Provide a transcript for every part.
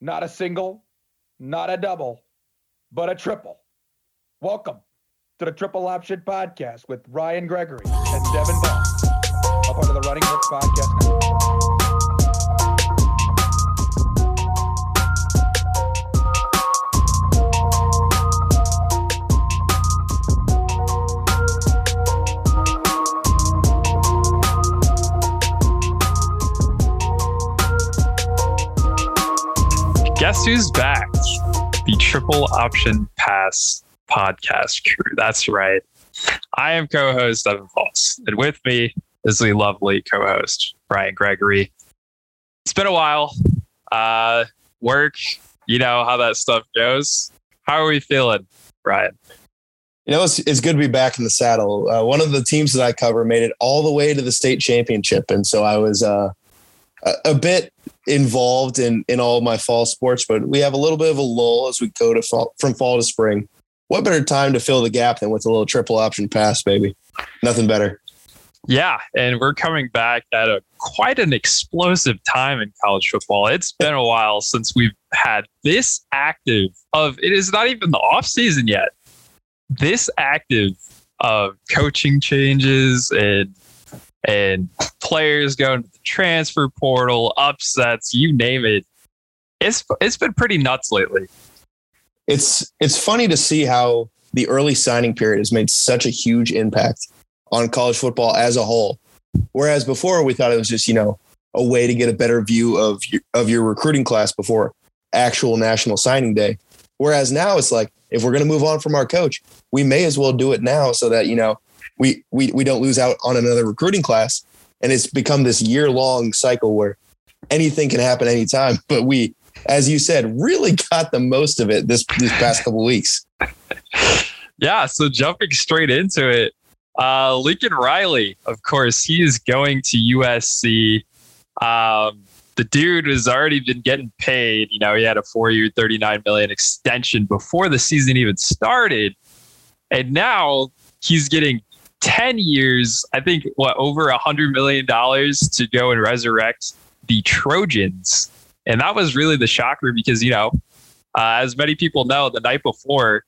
not a single, not a double, but a triple. Welcome to the Triple Option Podcast with Ryan Gregory and Devin Ball, a part of the Running Hooks Podcast Network. Guess who's back? The Triple Option Pass podcast crew. That's right. I am co host Devin Voss, and with me is the lovely co host, Ryan Gregory. It's been a while. Uh, work, you know how that stuff goes. How are we feeling, Ryan? You know, it's, it's good to be back in the saddle. Uh, one of the teams that I cover made it all the way to the state championship. And so I was uh, a, a bit involved in, in all my fall sports, but we have a little bit of a lull as we go to fall, from fall to spring. What better time to fill the gap than with a little triple option pass, baby? Nothing better. Yeah, and we're coming back at a quite an explosive time in college football. It's been a while since we've had this active of it is not even the off season yet. This active of coaching changes and and players going to the transfer portal, upsets, you name it. It's it's been pretty nuts lately. It's it's funny to see how the early signing period has made such a huge impact on college football as a whole. Whereas before we thought it was just, you know, a way to get a better view of your, of your recruiting class before actual national signing day. Whereas now it's like if we're going to move on from our coach, we may as well do it now so that, you know, we we we don't lose out on another recruiting class and it's become this year long cycle where anything can happen anytime, but we as you said, really got the most of it this this past couple weeks. yeah, so jumping straight into it, uh, Lincoln Riley, of course, he is going to USC. Um, the dude has already been getting paid. You know, he had a four-year, thirty-nine million extension before the season even started, and now he's getting ten years. I think what over a hundred million dollars to go and resurrect the Trojans, and that was really the shocker because you know, uh, as many people know, the night before,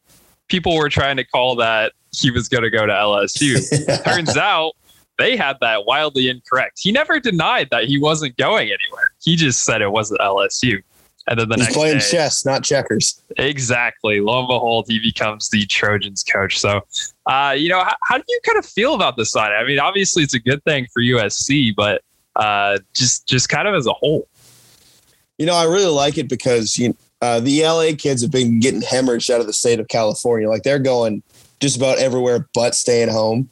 people were trying to call that he was going to go to LSU. Turns out they had that wildly incorrect. He never denied that he wasn't going anywhere. He just said it wasn't LSU. And then the He's next playing day, chess, not checkers. exactly. Lo and behold, he becomes the Trojans coach. So, uh, you know, how, how do you kind of feel about this side? I mean, obviously it's a good thing for USC, but uh, just just kind of as a whole. You know, I really like it because you uh, the LA kids have been getting hemorrhaged out of the state of California. Like they're going just about everywhere but staying home.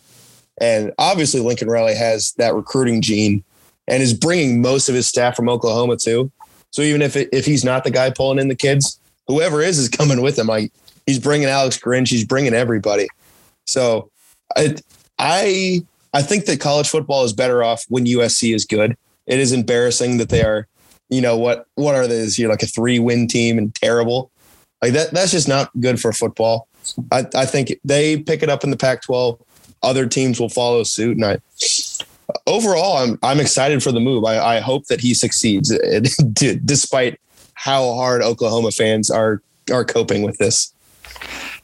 And obviously, Lincoln Riley has that recruiting gene and is bringing most of his staff from Oklahoma too. So even if it, if he's not the guy pulling in the kids, whoever is is coming with him. Like he's bringing Alex Grinch, he's bringing everybody. So I I I think that college football is better off when USC is good. It is embarrassing that they are, you know what what are they? You're like a three win team and terrible. Like that that's just not good for football. I, I think they pick it up in the Pac-12. Other teams will follow suit, and I overall I'm I'm excited for the move. I, I hope that he succeeds, despite how hard Oklahoma fans are are coping with this.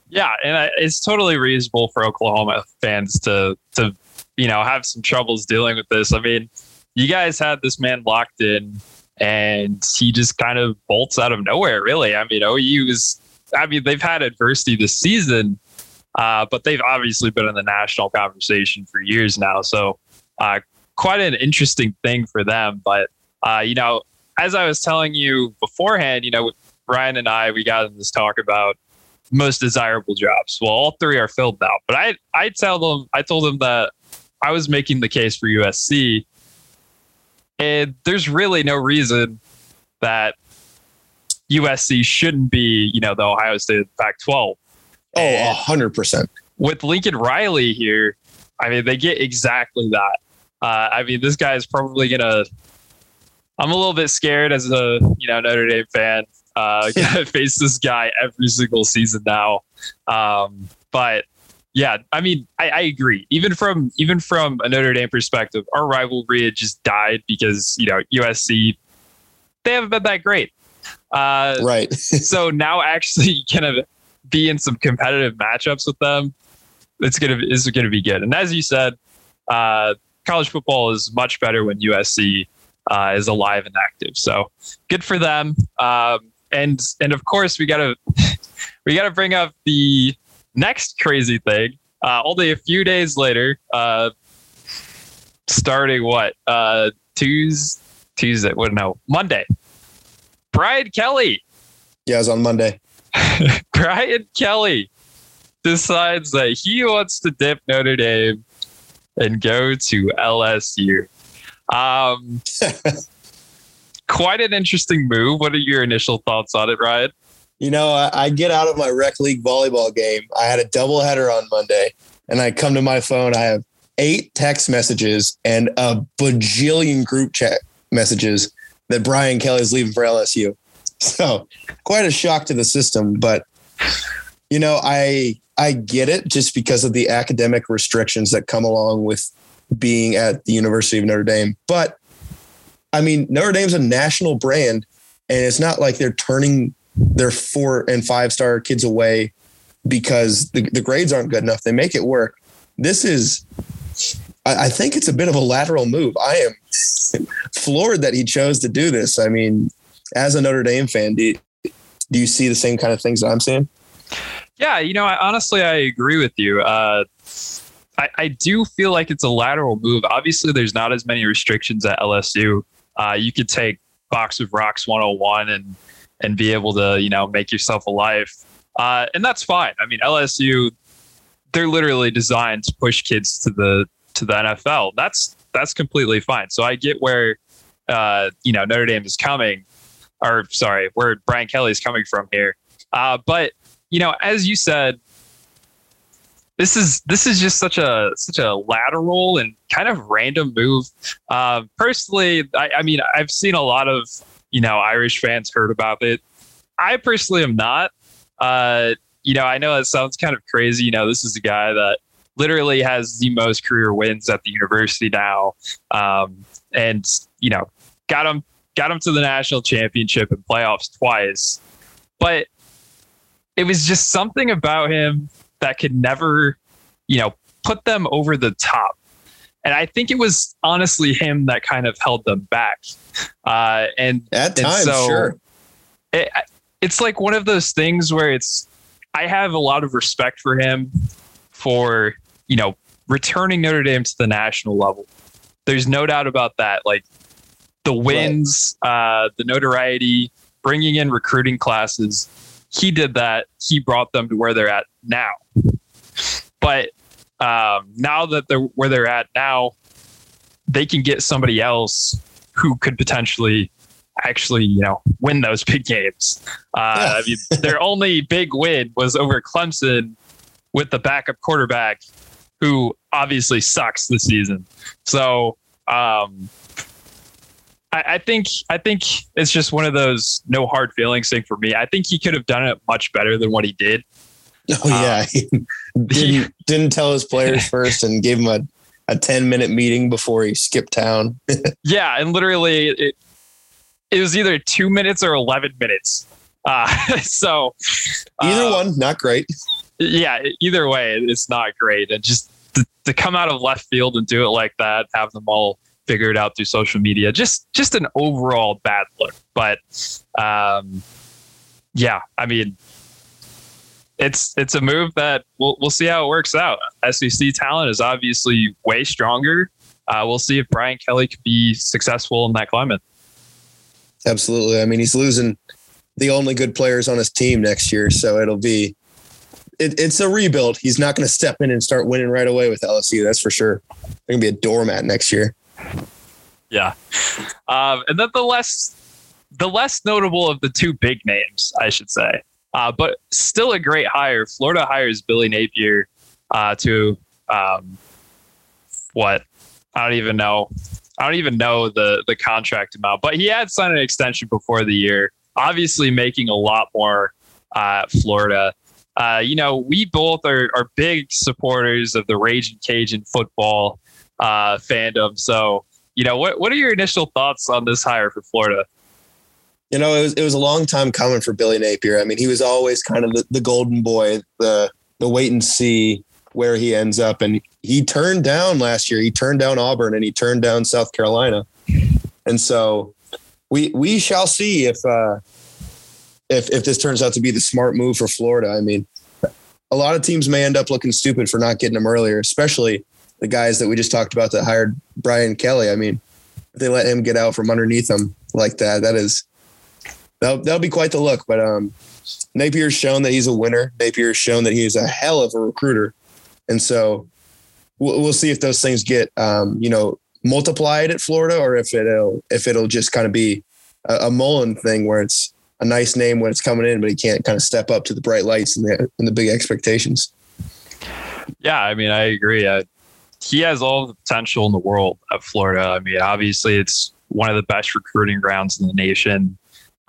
Yeah, and I- it's totally reasonable for Oklahoma fans to to you know have some troubles dealing with this. I mean, you guys had this man locked in, and he just kind of bolts out of nowhere. Really, I mean, OU is. I mean, they've had adversity this season, uh, but they've obviously been in the national conversation for years now. So, uh, quite an interesting thing for them. But uh, you know, as I was telling you beforehand, you know, Ryan and I we got in this talk about most desirable jobs. Well, all three are filled now. But I I tell them I told them that I was making the case for USC, and there's really no reason that USC shouldn't be you know the Ohio State Pac-12. Oh, a hundred percent. With Lincoln Riley here, I mean they get exactly that. Uh, I mean this guy is probably gonna. I'm a little bit scared as a you know Notre Dame fan uh, gonna face this guy every single season now. Um, but yeah, I mean, I, I agree. Even from even from a Notre Dame perspective, our rivalry had just died because you know USC they haven't been that great. Uh, right. so now actually gonna be in some competitive matchups with them. It's gonna is gonna be good. And as you said, uh, college football is much better when USC uh, is alive and active. So good for them. Um, and and of course we gotta we gotta bring up the next crazy thing. Uh, only a few days later, uh, starting what uh, Tuesday, Tuesday, what no Monday. Brian Kelly. Yeah, it was on Monday. Brian Kelly decides that he wants to dip Notre Dame and go to LSU. Um, quite an interesting move. What are your initial thoughts on it, Ryan? You know, I, I get out of my rec league volleyball game. I had a doubleheader on Monday, and I come to my phone. I have eight text messages and a bajillion group chat messages that Brian Kelly is leaving for LSU. So quite a shock to the system, but you know, I I get it just because of the academic restrictions that come along with being at the University of Notre Dame. But I mean, Notre Dame's a national brand, and it's not like they're turning their four and five star kids away because the, the grades aren't good enough. They make it work. This is, I, I think it's a bit of a lateral move. I am floored that he chose to do this. I mean, as a Notre Dame fan, do do you see the same kind of things that I'm seeing? Yeah, you know, I, honestly, I agree with you. Uh, I, I do feel like it's a lateral move. Obviously, there's not as many restrictions at LSU. Uh, you could take Box of Rocks 101 and and be able to, you know, make yourself a life. Uh, and that's fine. I mean, LSU, they're literally designed to push kids to the to the NFL. That's that's completely fine. So I get where uh, you know Notre Dame is coming, or sorry, where Brian Kelly is coming from here. Uh, but you know, as you said, this is this is just such a such a lateral and kind of random move. Uh, personally, I, I mean, I've seen a lot of you know Irish fans heard about it. I personally am not. Uh, you know, I know it sounds kind of crazy. You know, this is a guy that literally has the most career wins at the university now, um, and you know, got him got him to the national championship and playoffs twice. But it was just something about him that could never, you know, put them over the top. And I think it was honestly him that kind of held them back. Uh, and at times, so sure. It, it's like one of those things where it's, I have a lot of respect for him for, you know, returning Notre Dame to the national level. There's no doubt about that. Like the wins, right. uh, the notoriety, bringing in recruiting classes he did that. He brought them to where they're at now. But um, now that they're where they're at now, they can get somebody else who could potentially actually, you know, win those big games. Uh, I mean, their only big win was over Clemson with the backup quarterback, who obviously sucks this season. So um, I, I, think I think it's just one of those no hard feelings thing for me. I think he could have done it much better than what he did. Oh yeah, um, didn't didn't tell his players first and gave him a, a ten minute meeting before he skipped town. yeah, and literally it it was either two minutes or eleven minutes. Uh, so either uh, one, not great. Yeah, either way, it's not great. And just to, to come out of left field and do it like that, have them all figure it out through social media. Just just an overall bad look. But um, yeah, I mean, it's it's a move that we'll we'll see how it works out. SEC talent is obviously way stronger. Uh, we'll see if Brian Kelly can be successful in that climate. Absolutely. I mean, he's losing the only good players on his team next year, so it'll be it, it's a rebuild. He's not going to step in and start winning right away with LSU. That's for sure. They're going to be a doormat next year. Yeah. Um, and then the less the less notable of the two big names, I should say, uh, but still a great hire. Florida hires Billy Napier uh, to um, what I don't even know. I don't even know the the contract amount, but he had signed an extension before the year. Obviously, making a lot more uh, Florida. Uh, you know, we both are, are big supporters of the Rage Ragin' Cajun football uh, fandom. So, you know, what what are your initial thoughts on this hire for Florida? You know, it was it was a long time coming for Billy Napier. I mean, he was always kind of the, the golden boy, the the wait and see where he ends up. And he turned down last year. He turned down Auburn and he turned down South Carolina. And so we we shall see if uh, if if this turns out to be the smart move for Florida. I mean, a lot of teams may end up looking stupid for not getting him earlier, especially the guys that we just talked about that hired Brian Kelly. I mean, they let him get out from underneath them like that, that is that'll, that'll be quite the look. But um, Napier's shown that he's a winner. Napier's shown that he's a hell of a recruiter, and so we'll, we'll see if those things get um, you know multiplied at Florida or if it'll if it'll just kind of be a, a Mullen thing where it's a nice name when it's coming in, but he can't kind of step up to the bright lights and the and the big expectations. Yeah, I mean, I agree. I, he has all the potential in the world at Florida. I mean, obviously, it's one of the best recruiting grounds in the nation.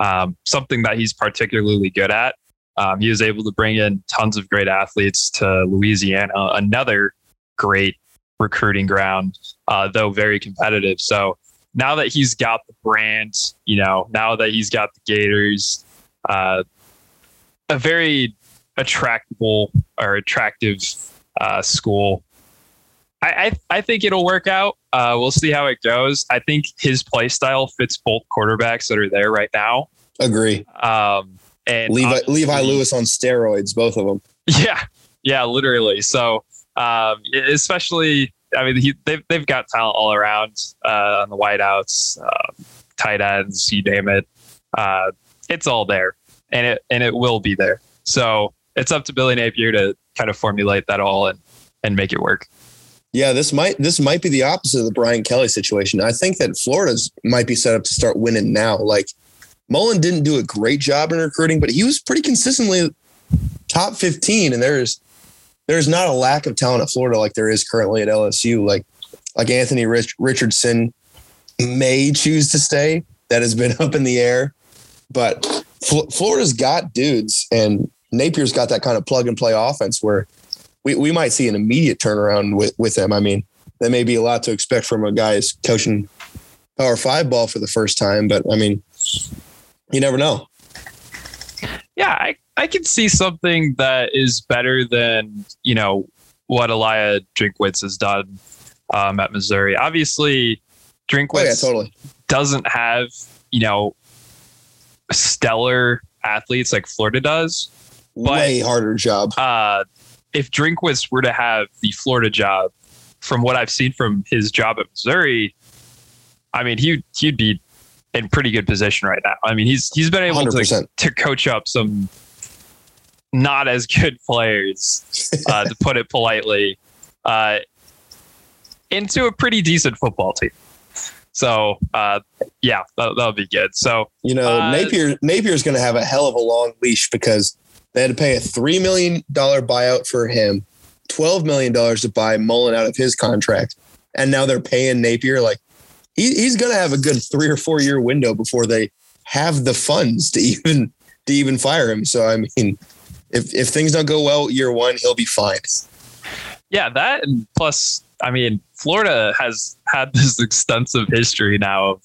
Um, something that he's particularly good at. Um, he was able to bring in tons of great athletes to Louisiana, another great recruiting ground, uh, though very competitive. So now that he's got the brand, you know, now that he's got the Gators, uh, a very attractable or attractive uh, school. I, I, I think it'll work out. Uh, we'll see how it goes. I think his play style fits both quarterbacks that are there right now. Agree. Um, and Levi, Levi Lewis on steroids, both of them. Yeah, yeah, literally. So, um, especially I mean, he, they've they've got talent all around uh, on the wideouts, uh, tight ends, you name it. Uh, it's all there, and it and it will be there. So it's up to Billy Napier to kind of formulate that all and and make it work. Yeah, this might this might be the opposite of the Brian Kelly situation. I think that Florida's might be set up to start winning now. Like Mullen didn't do a great job in recruiting, but he was pretty consistently top 15 and there's there's not a lack of talent at Florida like there is currently at LSU. Like like Anthony Rich, Richardson may choose to stay. That has been up in the air, but F- Florida's got dudes, and Napier's got that kind of plug and play offense where we, we might see an immediate turnaround with with them. I mean, that may be a lot to expect from a guy who's coaching Power Five ball for the first time, but I mean, you never know. Yeah, I, I can see something that is better than you know what Elia Drinkwitz has done um, at Missouri. Obviously, Drinkwitz oh, yeah, totally. doesn't have you know stellar athletes like Florida does. But, Way harder job. Uh, if Drinkwitz were to have the Florida job, from what I've seen from his job at Missouri, I mean he he'd be in pretty good position right now. I mean he's he's been able to to coach up some not as good players, uh, to put it politely, uh, into a pretty decent football team. So uh, yeah, that, will be good. So you know, uh, Napier Napier's going to have a hell of a long leash because they had to pay a three million dollar buyout for him, twelve million dollars to buy Mullen out of his contract, and now they're paying Napier like he, he's going to have a good three or four year window before they have the funds to even to even fire him. So I mean, if if things don't go well year one, he'll be fine. Yeah, that and plus, I mean, Florida has had this extensive history now of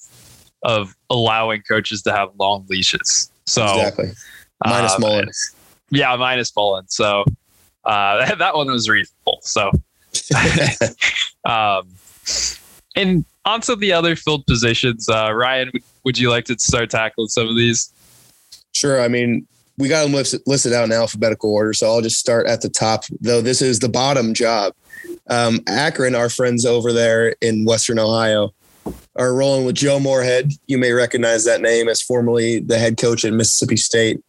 of allowing coaches to have long leashes. So exactly, minus uh, Mullen. Yeah, minus Mullen. So uh, that one was reasonable. So, um, and onto the other filled positions, uh, Ryan, would you like to start tackling some of these? Sure. I mean, we got them listed, listed out in alphabetical order. So I'll just start at the top, though this is the bottom job. Um, Akron, our friends over there in Western Ohio, are rolling with Joe Moorhead. You may recognize that name as formerly the head coach at Mississippi State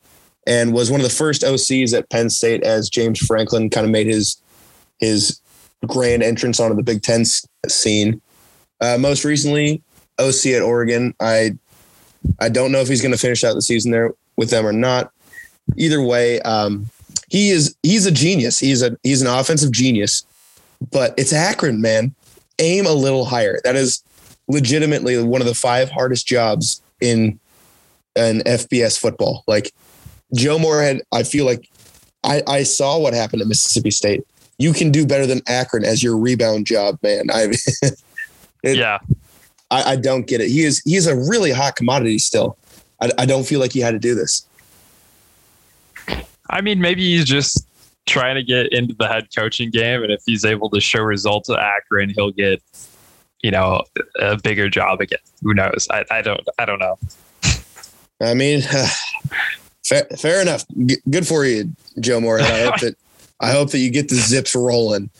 and was one of the first OCs at Penn State as James Franklin kind of made his his grand entrance onto the Big Ten scene. Uh, most recently, OC at Oregon. I I don't know if he's going to finish out the season there with them or not either way, um, he is he's a genius. He's a he's an offensive genius. But it's Akron, man. Aim a little higher. That is legitimately one of the five hardest jobs in an FBS football. Like Joe Moorhead, I feel like I, I saw what happened at Mississippi State. You can do better than Akron as your rebound job, man. I it, yeah. I, I don't get it. He is he is a really hot commodity still. I, I don't feel like he had to do this. I mean, maybe he's just trying to get into the head coaching game, and if he's able to show results at Akron, he'll get, you know, a bigger job again. Who knows? I, I don't. I don't know. I mean, fair, fair enough. G- good for you, Joe Moorhead. I hope that I hope that you get the zips rolling.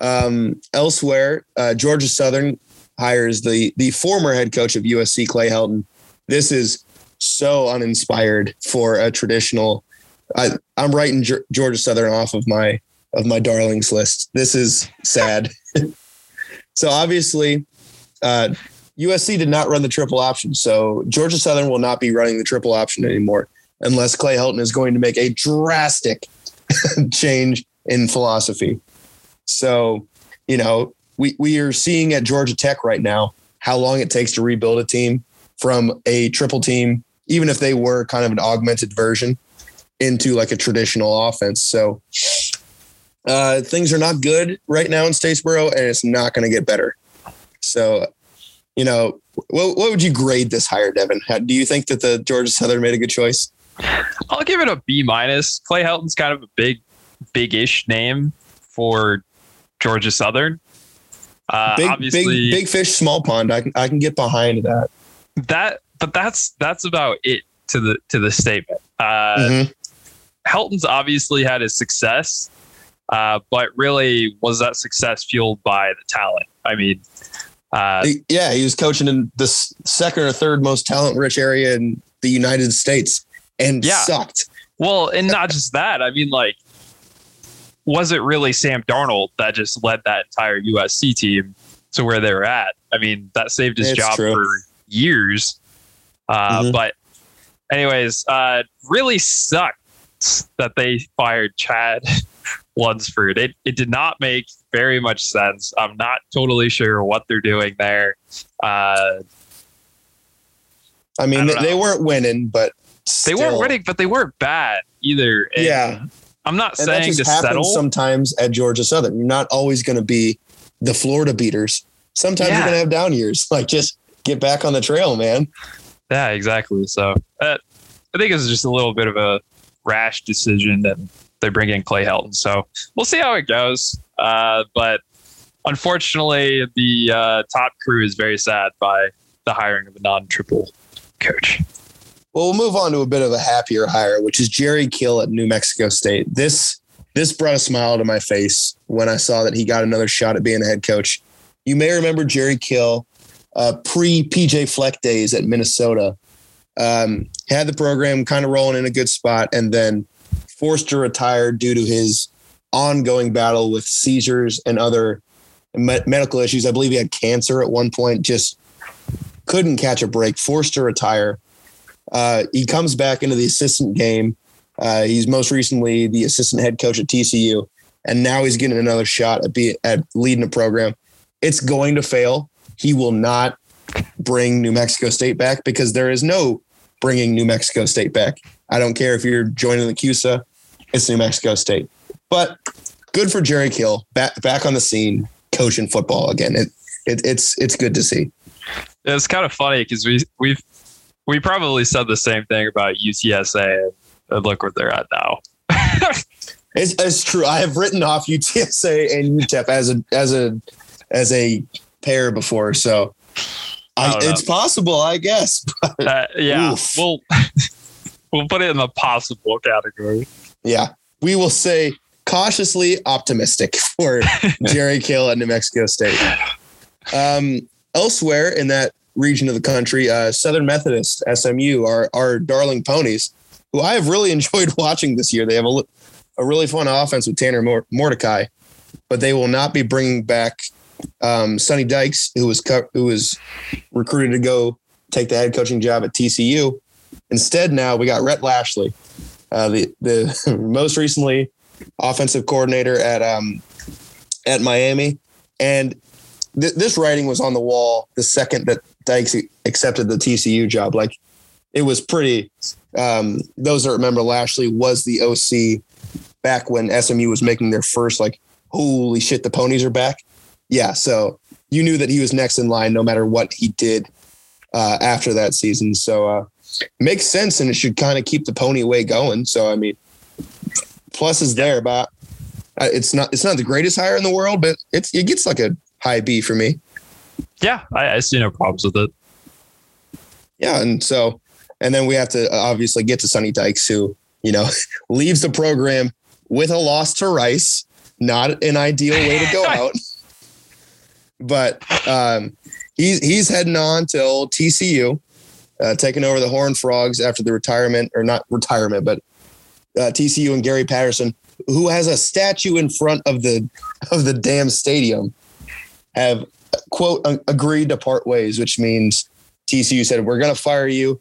Um, elsewhere, uh, Georgia Southern hires the the former head coach of USC, Clay Helton. This is so uninspired for a traditional. I, I'm writing G- Georgia Southern off of my of my darlings list. This is sad. so obviously, uh, USC did not run the triple option, so Georgia Southern will not be running the triple option anymore unless Clay Helton is going to make a drastic change in philosophy. So, you know, we, we are seeing at Georgia Tech right now how long it takes to rebuild a team from a triple team, even if they were kind of an augmented version, into like a traditional offense. So uh, things are not good right now in Statesboro, and it's not going to get better. So, you know, what, what would you grade this hire, Devin? How, do you think that the Georgia Southern made a good choice? I'll give it a B minus. Clay Helton's kind of a big, big-ish name for Georgia Southern. Uh, big, obviously, big, big fish, small pond. I can, I can get behind that. That, but that's that's about it to the to the statement. Uh, mm-hmm. Helton's obviously had his success, uh, but really was that success fueled by the talent? I mean, uh, yeah, he was coaching in the second or third most talent rich area in the United States and yeah. sucked. Well, and not just that. I mean, like, was it really Sam Darnold that just led that entire USC team to where they were at? I mean, that saved his it's job true. for years. Uh, mm-hmm. But, anyways, uh, really sucked that they fired Chad Lunsford. It, it did not make very much sense. I'm not totally sure what they're doing there. Uh, I mean, I they, they, weren't winning, but Still. They weren't winning, but they weren't bad either. And yeah. I'm not and saying to settle. Sometimes at Georgia Southern, you're not always going to be the Florida beaters. Sometimes yeah. you're going to have down years. Like just get back on the trail, man. Yeah, exactly. So uh, I think it's just a little bit of a rash decision that they bring in Clay Helton. So we'll see how it goes. Uh, but unfortunately, the uh, top crew is very sad by the hiring of a non-triple coach. Well, we'll move on to a bit of a happier hire, which is Jerry Kill at New Mexico State. This this brought a smile to my face when I saw that he got another shot at being a head coach. You may remember Jerry Kill uh, pre PJ Fleck days at Minnesota. Um, had the program kind of rolling in a good spot, and then forced to retire due to his ongoing battle with seizures and other me- medical issues. I believe he had cancer at one point. Just couldn't catch a break. Forced to retire uh, he comes back into the assistant game. Uh, he's most recently the assistant head coach at TCU, and now he's getting another shot at be at leading a program. It's going to fail. He will not bring New Mexico State back because there is no bringing New Mexico State back. I don't care if you're joining the CUSA, it's New Mexico State. But good for Jerry Kill back back on the scene, coaching football again. It, it it's it's good to see. It's kind of funny because we we've we probably said the same thing about UTSA, and look where they're at now. it's, it's true. I have written off UTSA and UTEP as a as a as a pair before, so I, it's possible, I guess. uh, yeah, oof. we'll we'll put it in the possible category. Yeah, we will say cautiously optimistic for Jerry Kill at New Mexico State. Um, elsewhere in that region of the country, uh, Southern Methodist, SMU, our, our darling ponies, who I have really enjoyed watching this year. They have a, a really fun offense with Tanner Mordecai, but they will not be bringing back um, Sonny Dykes, who was co- who was recruited to go take the head coaching job at TCU. Instead, now we got Rhett Lashlee, uh, the the most recently offensive coordinator at um, at Miami, and th- this writing was on the wall the second that Dykes accepted the TCU job. Like it was pretty. Um, those that remember Lashlee was the OC back when SMU was making their first like, holy shit, the ponies are back. Yeah, so you knew that he was next in line no matter what he did uh, after that season. So uh, makes sense and it should kind of keep the pony way going. So I mean, plus is there, but uh, it's not it's not the greatest hire in the world, but it's it gets like a high B for me. Yeah, I, I see no problems with it. Yeah, and so and then we have to obviously get to Sonny Dykes, who you know leaves the program with a loss to Rice. Not an ideal way to go out, but um, he's he's heading on till TCU, uh, taking over the Horn Frogs after the retirement or not retirement, but uh, TCU and Gary Patterson, who has a statue in front of the of the damn stadium, have quote agreed to part ways, which means TCU said we're going to fire you,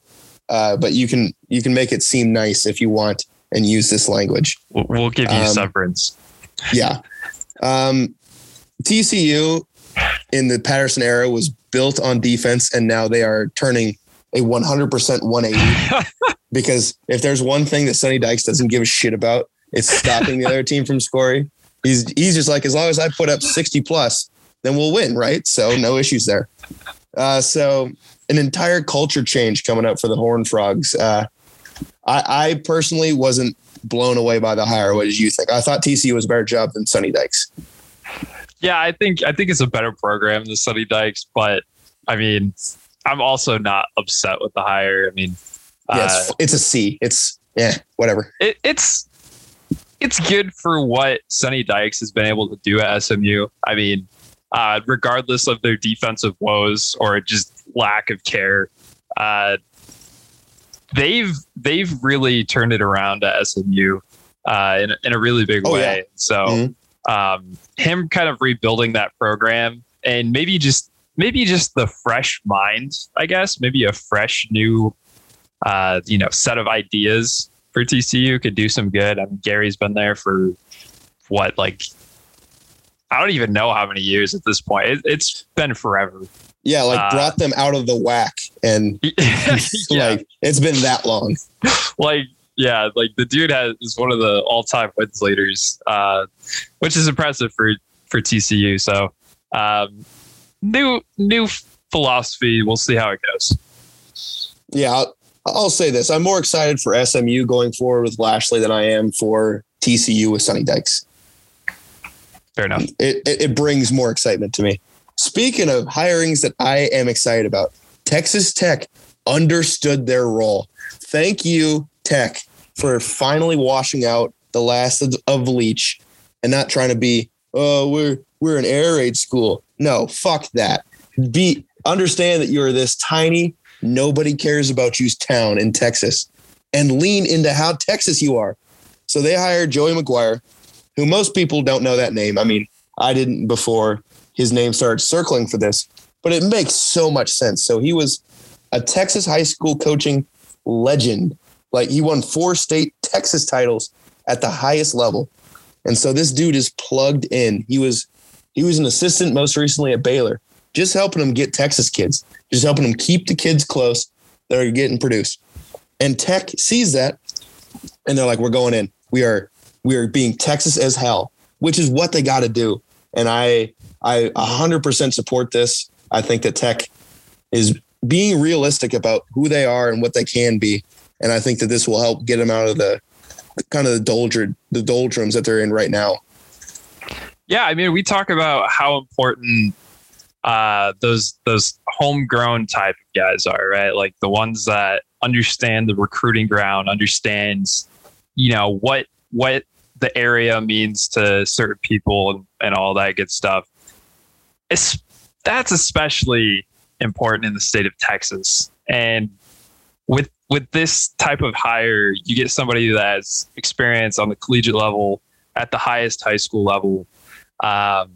uh, but you can you can make it seem nice if you want and use this language. We'll, we'll give you Um, severance. Yeah. Um, TCU in the Patterson era was built on defense, and now they are turning a 100% 180 because if there's one thing that Sonny Dykes doesn't give a shit about, it's stopping the other team from scoring. He's he's just like as long as I put up 60 plus, then we'll win, right? So no issues there. Uh, so an entire culture change coming up for the Horn Frogs. Uh, I, I personally wasn't blown away by the hire. What did you think? I thought TCU was a better job than Sonny Dykes. Yeah, I think I think it's a better program than Sonny Dykes, but I mean, I'm also not upset with the hire. I mean, Yeah, uh, it's, it's a C. It's yeah, whatever. it, it's it's good for what Sonny Dykes has been able to do at SMU. I mean, uh, regardless of their defensive woes or just lack of care, uh, they've they've really turned it around at SMU uh, in, a- in a really big Oh, way. So Mhm. um, him kind of rebuilding that program and maybe just maybe just the fresh mind, I guess, maybe a fresh new uh, you know set of ideas for TCU could do some good. I mean, Gary's been there for what like I don't even know how many years at this point. It, it's been forever. Yeah, like Uh, brought them out of the WAC, and yeah, like it's been that long. like yeah, like the dude has is one of the all time wins leaders, uh, which is impressive for for TCU. So um, new new philosophy. We'll see how it goes. Yeah, I'll, I'll say this: I'm more excited for SMU going forward with Lashlee than I am for TCU with Sonny Dykes. Fair enough. It, it it brings more excitement to me. Speaking of hirings that I am excited about, Texas Tech understood their role. Thank you, Tech, for finally washing out the last of, of Leach and not trying to be, oh, we're we're an air raid school. No, fuck that. Be understand that you're this tiny, nobody cares about you town in Texas, and lean into how Texas you are. So they hired Joey McGuire, who most people don't know that name. I mean, I didn't before his name started circling for this, but it makes so much sense. So he was a Texas high school coaching legend. Like he won four state Texas titles at the highest level. And so this dude is plugged in. He was he was an assistant most recently at Baylor, just helping him get Texas kids, just helping him keep the kids close that are getting produced. And Tech sees that and they're like, we're going in. We are we are being Texas as hell, which is what they got to do. And I I 100% support this. I think that Tech is being realistic about who they are and what they can be, and I think that this will help get them out of the kind of the the doldrums that they're in right now. Yeah, I mean, we talk about how important uh, those those homegrown type of guys are, right? Like the ones that understand the recruiting ground, understands, you know, what what the area means to certain people and, and all that good stuff. It's that's especially important in the state of Texas. And with with this type of hire, you get somebody that has experience on the collegiate level, at the highest high school level, um,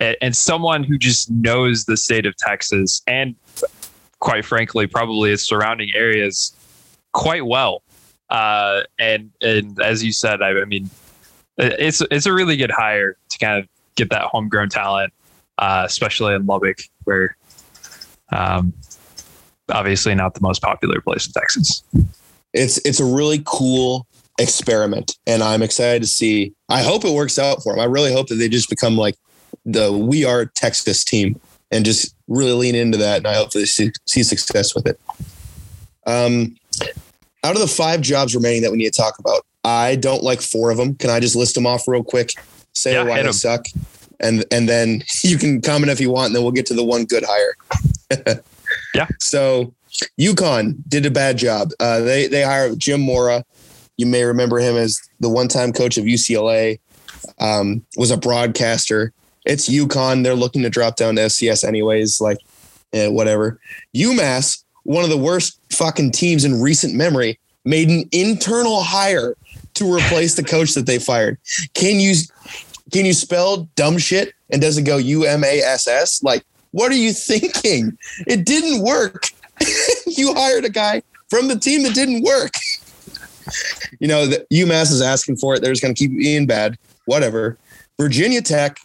and, and someone who just knows the state of Texas and, quite frankly, probably its surrounding areas quite well. Uh, and and as you said, I, I mean, it's it's a really good hire to kind of get that homegrown talent, uh, especially in Lubbock, where um, obviously not the most popular place in Texas. It's it's a really cool experiment, and I'm excited to see. I hope it works out for them. I really hope that they just become like the We Are Texas team and just really lean into that. And I hope they see, see success with it. Um, out of the five jobs remaining that we need to talk about, I don't like four of them. Can I just list them off real quick? Say Yeah, why they suck, and and then you can comment if you want, and then we'll get to the one good hire. Yeah. So, UConn did a bad job. Uh, they they hired Jim Mora. You may remember him as the one-time coach of UCLA. Um, was a broadcaster. It's UConn. They're looking to drop down to FCS anyways. Like, eh, whatever. UMass, one of the worst fucking teams in recent memory, made an internal hire to replace the coach that they fired. Can you can you spell dumb shit and does it go U M A S S? Like, what are you thinking? It didn't work. you hired a guy from the team that didn't work. You know, the UMass is asking for it. They're just going to keep being bad. Whatever. Virginia Tech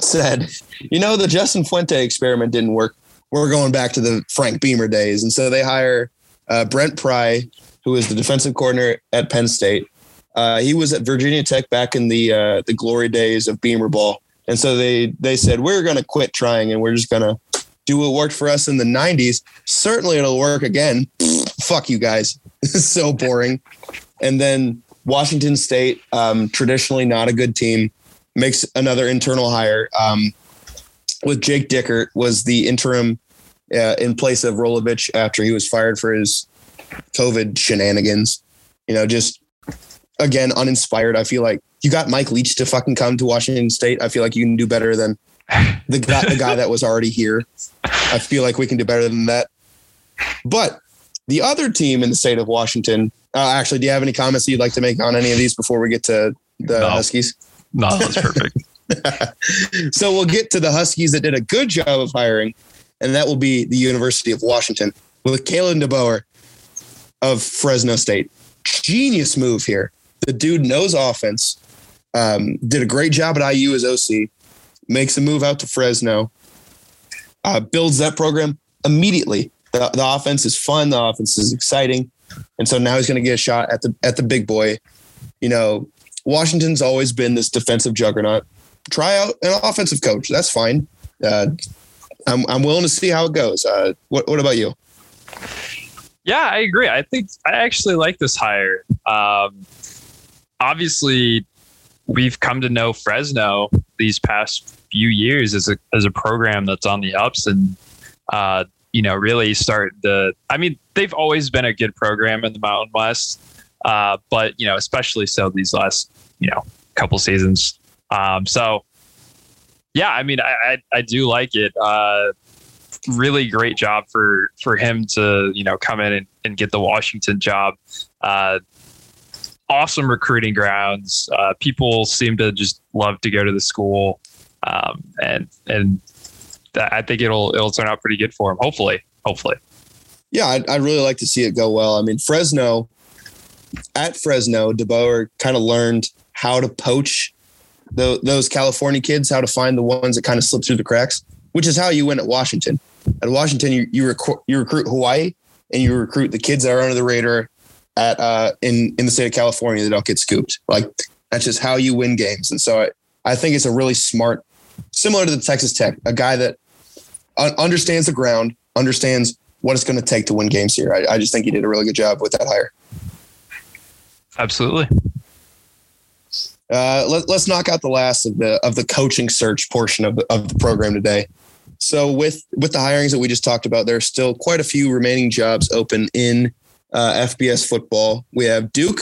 said, you know, the Justin Fuente experiment didn't work. We're going back to the Frank Beamer days. And so they hire uh, Brent Pry, who is the defensive coordinator at Penn State. Uh, he was at Virginia Tech back in the uh, the glory days of Beamer ball, and so they they said we're going to quit trying and we're just going to do what worked for us in the '90s. Certainly, it'll work again. Fuck you guys, so boring. And then Washington State, um, traditionally not a good team, makes another internal hire um, with Jake Dickert was the interim uh, in place of Rolovich after he was fired for his COVID shenanigans. You know, just again uninspired. I feel like you got Mike Leach to fucking come to Washington State. I feel like you can do better than the guy, the guy that was already here. I feel like we can do better than that. But the other team in the state of Washington, uh, actually, do you have any comments that you'd like to make on any of these before we get to the No. Huskies? No, that's perfect. So we'll get to the Huskies that did a good job of hiring, and that will be the University of Washington with Kalen DeBoer of Fresno State. Genius move here. The dude knows offense. Um, did a great job at IU as OC. Makes a move out to Fresno. Uh, builds that program immediately. The, the offense is fun. The offense is exciting, and so now he's going to get a shot at the at the big boy. You know, Washington's always been this defensive juggernaut try out an offensive coach. That's fine. Uh, I'm I'm willing to see how it goes. Uh, what what about you? Yeah, I agree. I think I actually like this hire. Um, obviously, we've come to know Fresno these past few years as a as a program that's on the ups and uh, you know really start the. I mean, they've always been a good program in the Mountain West, uh, but you know especially so these last you know couple seasons. Um, so yeah, I mean, I I, I do like it. Uh, really great job for for him to you know come in and, and get the Washington job. Uh, awesome recruiting grounds. Uh, people seem to just love to go to the school, um, and and I think it'll it'll turn out pretty good for him. Hopefully, hopefully. Yeah, I'd, I'd really like to see it go well. I mean, Fresno at Fresno, DeBoer kind of learned how to poach tho- those California kids, how to find the ones that kind of slip through the cracks, which is how you win at Washington. At Washington, you you, you recruit Hawaii and you recruit the kids that are under the radar at uh, in in the state of California that don't get scooped. Like that's just how you win games. And so I, I think it's a really smart, similar to the Texas Tech, a guy that understands the ground, understands what it's going to take to win games here. I, I just think he did a really good job with that hire. Absolutely. Uh, let, let's knock out the last of the of the coaching search portion of the, of the program today. So with with the hirings that we just talked about, there are still quite a few remaining jobs open in uh, FBS football. We have Duke,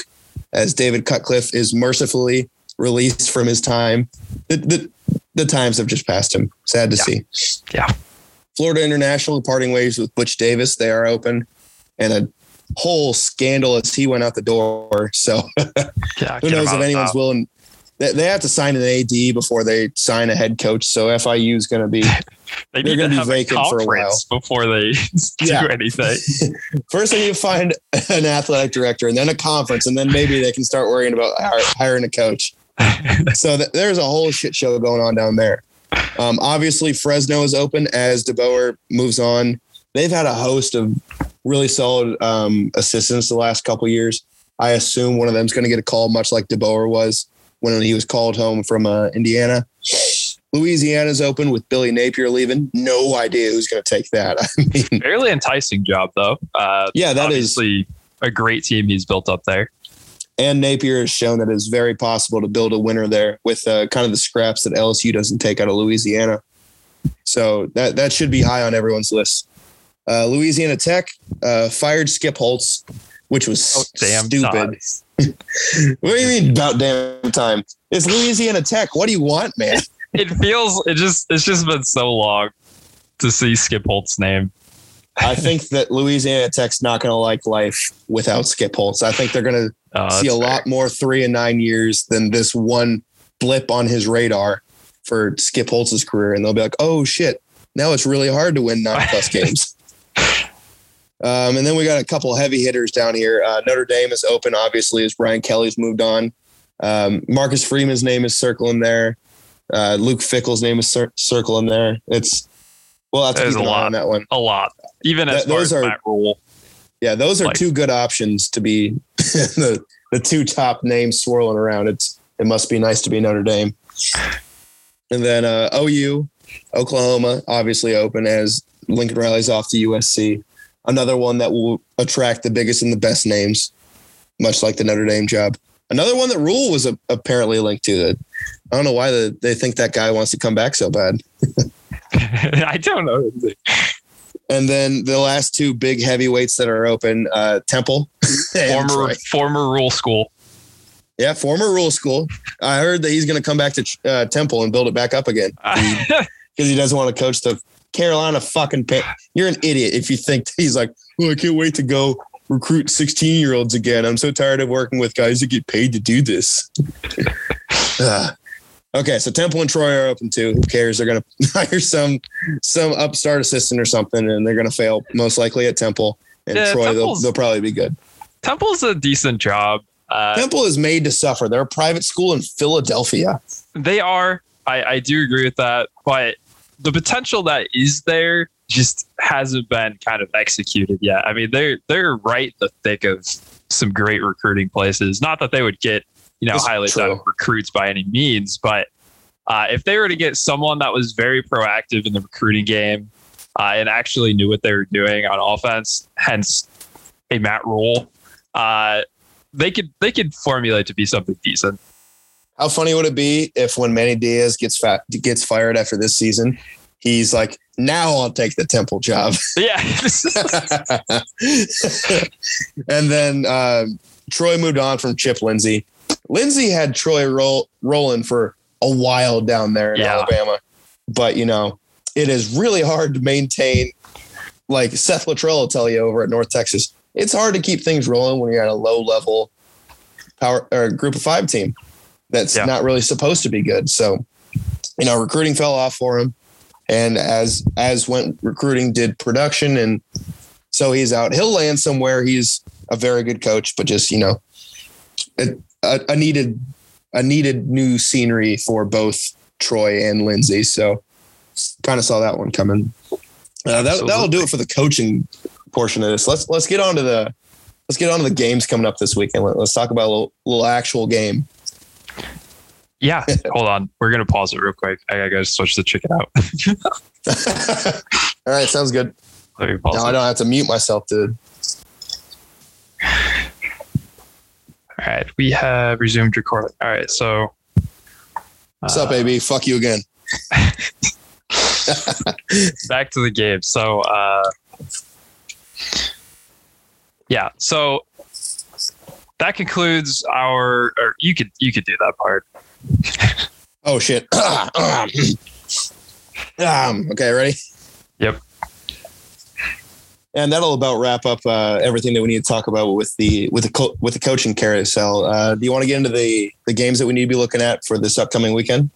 as David Cutcliffe is mercifully released from his time. The the, the times have just passed him. Sad to Yeah. see. Yeah. Florida International parting ways with Butch Davis. They are open, and a whole scandal as he went out the door. So Yeah. who knows if anyone's willing. They, they have to sign an AD before they sign a head coach. So FIU is going to be They they're need to be have a vacant for a conference before they do Yeah. anything. first. They need to find an athletic director, and then a conference, and then maybe they can start worrying about hiring a coach. So th- there's a whole shit show going on down there. Um, obviously, Fresno is open as DeBoer moves on. They've had a host of really solid um, assistants the last couple years. I assume one of them's going to get a call, much like DeBoer was when he was called home from uh, Indiana. Louisiana's open with Billy Napier leaving. No idea who's going to take that. I mean, Fairly enticing job though. Uh, yeah, that is. a great team he's built up there. And Napier has shown that it's very possible to build a winner there with uh, kind of the scraps that LSU doesn't take out of Louisiana. So that that should be high on everyone's list. Uh, Louisiana Tech uh, fired Skip Holtz, which was Oh, damn stupid. What do you mean about damn time? It's Louisiana Tech. What do you want, man? It feels it just it's just been so long to see Skip Holtz's name. I think that Louisiana Tech's not going to like life without Skip Holtz. I think they're going to Uh, see a that's lot more three and nine years than this one blip on his radar for Skip Holtz's career. And they'll be like, oh shit, now it's really hard to win nine plus games. Um, and then we got a couple heavy hitters down here. Uh, Notre Dame is open, obviously, as Brian Kelly's moved on. Um, Marcus Freeman's name is circling there. Uh, Luke Fickell's name is cir- circling there. It's we'll have to There's a lot. on that one. a lot. Even as That- far those as are- Matt Rhule. Yeah, those are Like- two good options to be the the two top names swirling around. It's it must be nice to be Notre Dame. And then uh, OU, Oklahoma, obviously open as Lincoln Riley's off to USC. Another one that will attract the biggest and the best names, much like the Notre Dame job. Another one that Rhule was a, apparently linked to. I don't know why the, they think that guy wants to come back so bad. I don't know. And then the last two big heavyweights that are open, uh, Temple, Former Troy. former Rhule school. Yeah, former Rhule school. I heard that he's going to come back to uh, Temple and build it back up again because he doesn't want to coach the Carolina fucking. Pa- You're an idiot if you think he's like, oh, I can't wait to go recruit 16 year olds again. I'm so tired of working with guys that get paid to do this. Ah. okay, so Temple and Troy are open too. Who cares? They're going to hire some some upstart assistant or something, and they're going to fail most likely at Temple. And Yeah, Troy, they'll, they'll probably be good. Temple's a decent job. Uh, Temple is made to suffer. They're a private school in Philadelphia. they are. I, I do agree with that, but the potential that is there just hasn't been kind of executed yet. I mean, they're they're right in the thick of some great recruiting places. Not that they would get you know That's highly touted recruits by any means, but uh, if they were to get someone that was very proactive in the recruiting game uh, and actually knew what they were doing on offense, hence a Matt Rhule, uh, they could they could formulate to be something decent. How funny would it be if when Manny Diaz gets fat, gets fired after this season, he's like, "Now I'll take the Temple job," Yeah. and then uh, Troy moved on from Chip Lindsey. Lindsey had Troy roll, rolling for a while down there in Yeah. Alabama, but you know it is really hard to maintain. Like Seth Littrell will tell you over at North Texas, it's hard to keep things rolling when you're at a low level power or group of five team that's Yeah. not really supposed to be good. So, you know, recruiting fell off for him, and as as went recruiting did production, and so he's out. He'll land somewhere. He's a very good coach, but just you know, a, a, needed a needed new scenery for both Troy and Lindsey. So, kind of saw that one coming. Uh, that that'll do it for the coaching portion of this. Let's let's get on to the let's get on to the games coming up this weekend. Let, us talk about a little, little actual game. Yeah, hold on. We're gonna pause it real quick. I gotta switch the chicken out. All right, sounds good. Let me pause. Now I don't have to mute myself to. All right, we have resumed recording. All right, so What's up, baby? Fuck you again. back to the game. So, uh, yeah, so that concludes our. Or you could you could do that part. Oh shit. um, okay, ready? Yep. And that'll about wrap up uh, everything that we need to talk about with the with the co- with the coaching carousel. Uh, do you want to get into the the games that we need to be looking at for this upcoming weekend?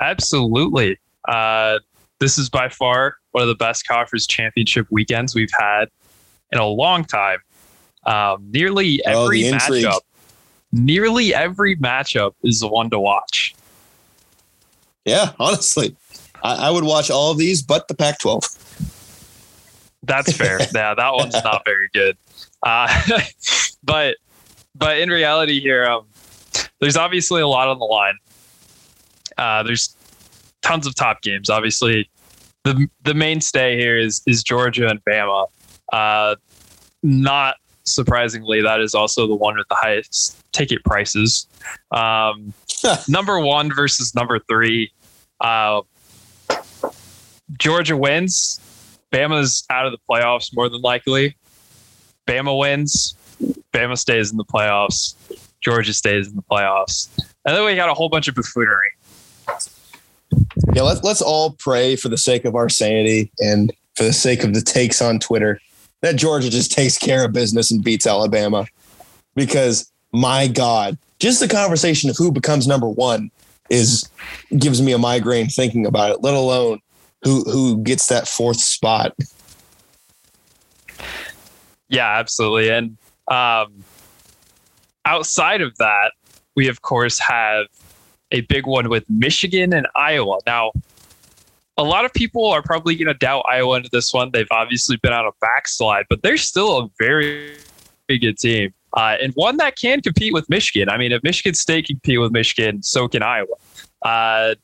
Absolutely. Uh, this is by far one of the best conference championship weekends we've had in a long time. Um, nearly Oh, every intrigue. matchup, nearly every matchup is the one to watch. Yeah, honestly, I, I would watch all of these, but the Pac-12. That's fair. yeah, that one's not very good. Uh, but but in reality, here, um, there's obviously a lot on the line. Uh, there's tons of top games. Obviously, the the mainstay here is is Georgia and Bama. Uh, not surprisingly, that is also the one with the highest ticket prices. Um, number one versus number three. Uh, Georgia wins. Bama's out of the playoffs more than likely. Bama wins. Bama stays in the playoffs. Georgia stays in the playoffs. And then we got a whole bunch of buffoonery. Yeah, let's let's all pray for the sake of our sanity and for the sake of the takes on Twitter that Georgia just takes care of business and beats Alabama. Because my God, just the conversation of who becomes number one is gives me a migraine thinking about it, let alone who who gets that fourth spot. Yeah, absolutely. And um, outside of that, we of course have a big one with Michigan and Iowa. Now, a lot of people are probably going to doubt Iowa into this one. They've obviously been on a backslide, but they're still a very, very good team. Uh, and one that can compete with Michigan. I mean, if Michigan State can compete with Michigan, so can Iowa. Uh,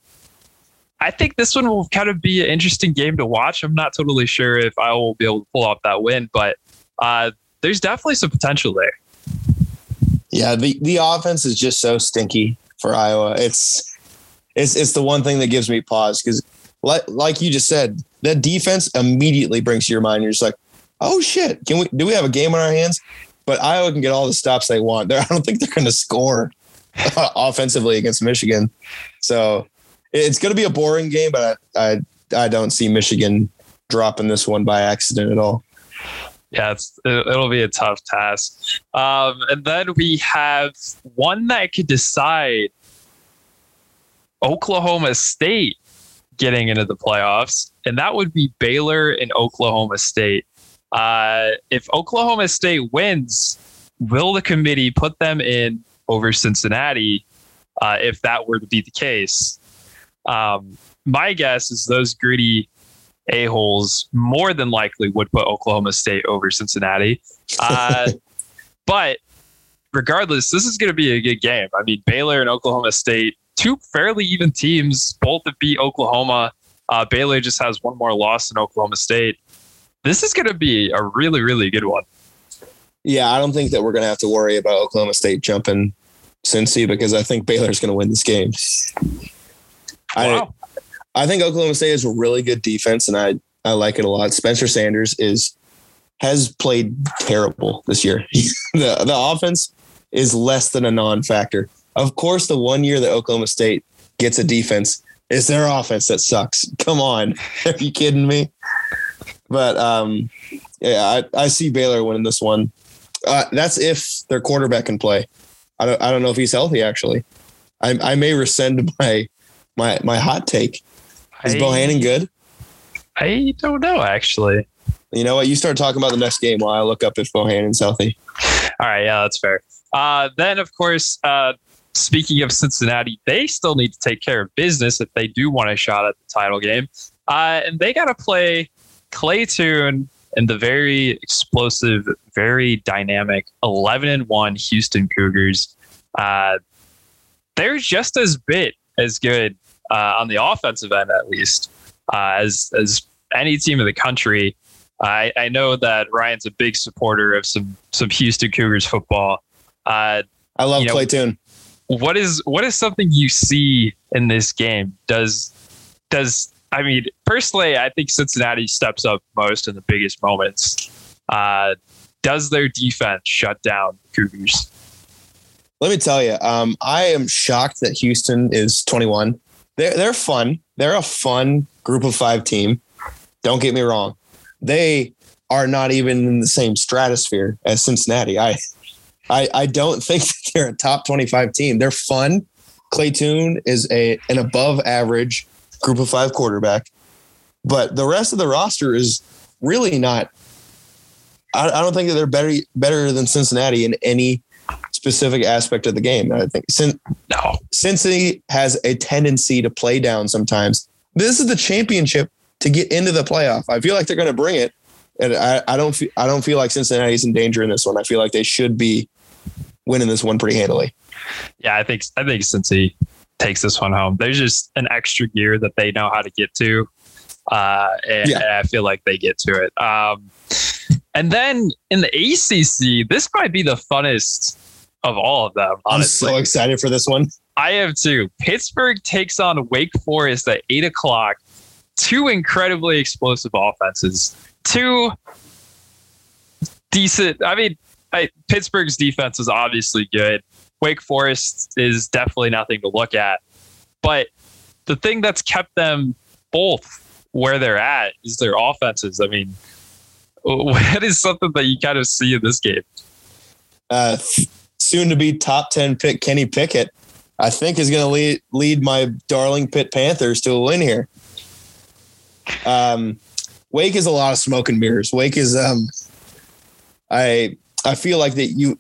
I think this one will kind of be an interesting game to watch. I'm not totally sure if Iowa will be able to pull off that win, but uh, there's definitely some potential there. Yeah, the, the offense is just so stinky for Iowa. It's it's it's the one thing that gives me pause because like like you just said, that defense immediately brings to your mind. You're just like, oh shit, can we do we have a game on our hands? But Iowa can get all the stops they want. They're, I don't think they're going to score offensively against Michigan. So it's going to be a boring game, but I, I I don't see Michigan dropping this one by accident at all. Yeah, it's, it'll be a tough task. Um, and then we have one that could decide Oklahoma State getting into the playoffs, and that would be Baylor and Oklahoma State. Uh, if Oklahoma State wins, will the committee put them in over Cincinnati uh, if that were to be the case? Um, my guess is those greedy a-holes more than likely would put Oklahoma State over Cincinnati. Uh, but regardless, this is going to be a good game. I mean, Baylor and Oklahoma State, two fairly even teams, both have beat Oklahoma. Uh, Baylor just has one more loss in Oklahoma State. This is going to be a really, really good one. Yeah, I don't think that we're going to have to worry about Oklahoma State jumping Cincy because I think Baylor's going to win this game. Wow. I, I think Oklahoma State is a really good defense, and I, I like it a lot. Spencer Sanders is has played terrible this year. the the offense is less than a non-factor. Of course, the one year that Oklahoma State gets a defense is their offense that sucks. Come on, are you kidding me? But um, yeah, I, I see Baylor winning this one. Uh, that's if their quarterback can play. I don't I don't know if he's healthy actually. I I may rescind my my my hot take. Is I, Bohanon good? I don't know actually. You know what? You start talking about the next game while I look up if Bohanon's healthy. All right, yeah, that's fair. Uh, then, of course, uh, speaking of Cincinnati, they still need to take care of business if they do want a shot at the title game. Uh, and they got to play Clayton Tune and the very explosive, very dynamic 11 and 1 Houston Cougars. Uh, they're just as bit as good uh, on the offensive end, at least, uh, as as any team in the country. I, I know that Ryan's a big supporter of some some Houston Cougars football. Uh, I love you know, Clayton Tune. What is what is something you see in this game? Does does I mean personally? I think Cincinnati steps up most in the biggest moments. Uh, does their defense shut down Cougars? Let me tell you, um, I am shocked that Houston is 21. They're they're fun. They're a fun group of five team. Don't get me wrong they are not even in the same stratosphere as Cincinnati. I I, I don't think they're a top 25 team. They're fun. Clayton Tune is a an above average group of five quarterback, but the rest of the roster is really not. I, I don't think that they're better better than Cincinnati in any specific aspect of the game. I think Cin- no. Cincinnati has a tendency to play down sometimes. This is the championship to get into the playoff. I feel like they're going to bring it, and I, I don't feel, I don't feel like Cincinnati's in danger in this one. I feel like they should be winning this one pretty handily. Yeah, I think I think Cincy takes this one home. There's just an extra gear that they know how to get to. Uh, and, Yeah. and I feel like they get to it. Um, and then in the ACC, this might be the funnest of all of them. I'm so excited for this one. I have two. Pittsburgh takes on Wake Forest at eight o'clock. Two incredibly explosive offenses. Two decent. I mean, I, Pittsburgh's defense is obviously good. Wake Forest is definitely nothing to look at. But the thing that's kept them both where they're at is their offenses. I mean, what is something that you kind of see in this game? Uh, soon to be top 10 pick Kenny Pickett, I think is going to lead, lead my darling Pitt Panthers to a win here. Um, Wake is a lot of smoke and mirrors. Wake is, um, I, I feel like that you,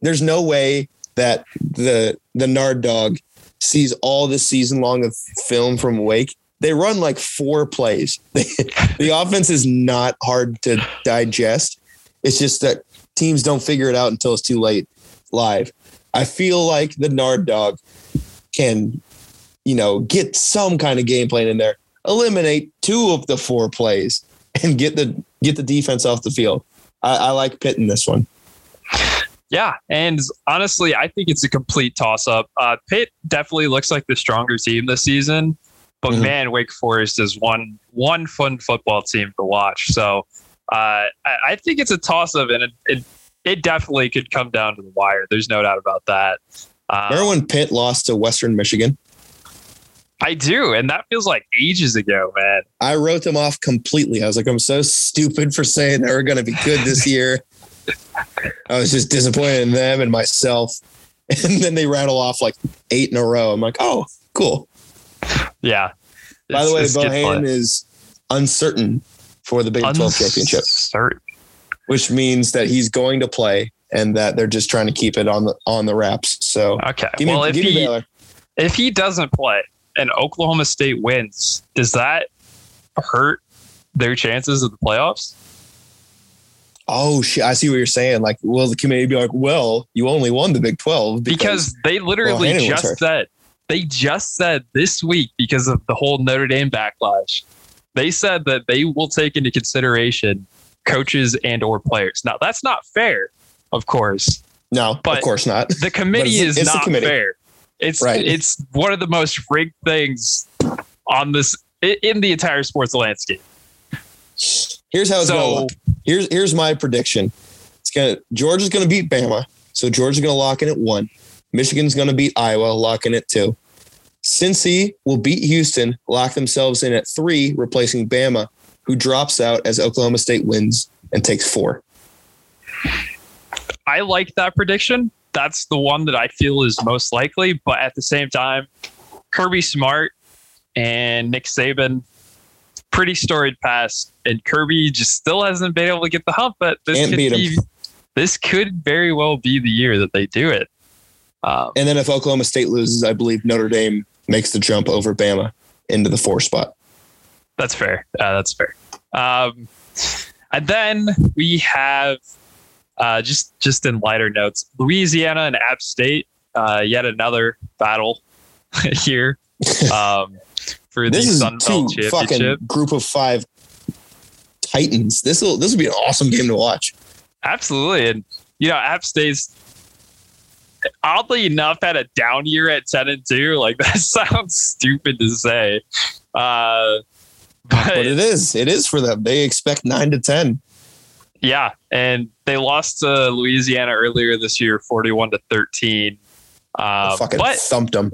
there's no way that the, the Nard dog sees all the season long of film from Wake. They run like four plays. the offense is not hard to digest. It's just that teams don't figure it out until it's too late live. I feel like the Nard dog can, you know, get some kind of game plan in there, eliminate two of the four plays, and get the get the defense off the field. I, I like Pitt in this one. Yeah, and honestly, I think it's a complete toss-up. Uh, Pitt definitely looks like the stronger team this season, but Mhm. man, Wake Forest is one one fun football team to watch. So uh, I, I think it's a toss-up, and it, it it definitely could come down to the wire. There's no doubt about that. Um, Remember when Pitt lost to Western Michigan? I do, and that feels like ages ago, man. I wrote them off completely. I was like, I'm so stupid for saying they were going to be good this year. I was just disappointed in them and myself. And then they rattle off like eight in a row. I'm like, oh, cool. Yeah. By It's- the way, Bohan is uncertain for the Big 12 championship, Uncertain. which means that he's going to play and that they're just trying to keep it on the on the wraps. So Okay. me, well, if he if he doesn't play and Oklahoma State wins, does that hurt their chances of the playoffs? Oh shit! I see what you're saying. Like, will the committee be like, "Well, you only won the Big 12 Because they literally Well, just said they just said this week because of the whole Notre Dame backlash. They said that they will take into consideration coaches and or players. Now that's not fair, of course. no, but- of course not." The committee it's- is it's not committee. fair. It's Right. it's one of the most rigged things on this in the entire sports landscape. Here's how it's going So look. Here's here's my prediction. It's gonna Georgia's to beat Bama, so Georgia's to lock in at one. Michigan's to beat Iowa, lock in at two. Cincy will beat Houston, lock themselves in at three, replacing Bama, who drops out as Oklahoma State wins and takes four. I like that prediction. That's the one that I feel is most likely. But at the same time, Kirby Smart and Nick Saban, pretty storied past, and Kirby just still hasn't been able to get the hump. But this Can't could be, this could very well be the year that they do it. Um, And then if Oklahoma State loses, I believe Notre Dame makes the jump over Bama into the four spot. That's fair. Uh, that's fair. Um, and then we have uh, just just in lighter notes, Louisiana and App State. Uh, yet another battle here um, for the This is Sun two Belt Championship. group of five titans. This will this will be an awesome game to watch. Absolutely, and you know App State's oddly enough had a down year at ten and two. Like that sounds stupid to say, uh, but But it is. It is for them. They expect nine to ten. Yeah, and they lost to Louisiana earlier this year, forty-one to thirteen. Uh, fucking but thumped them.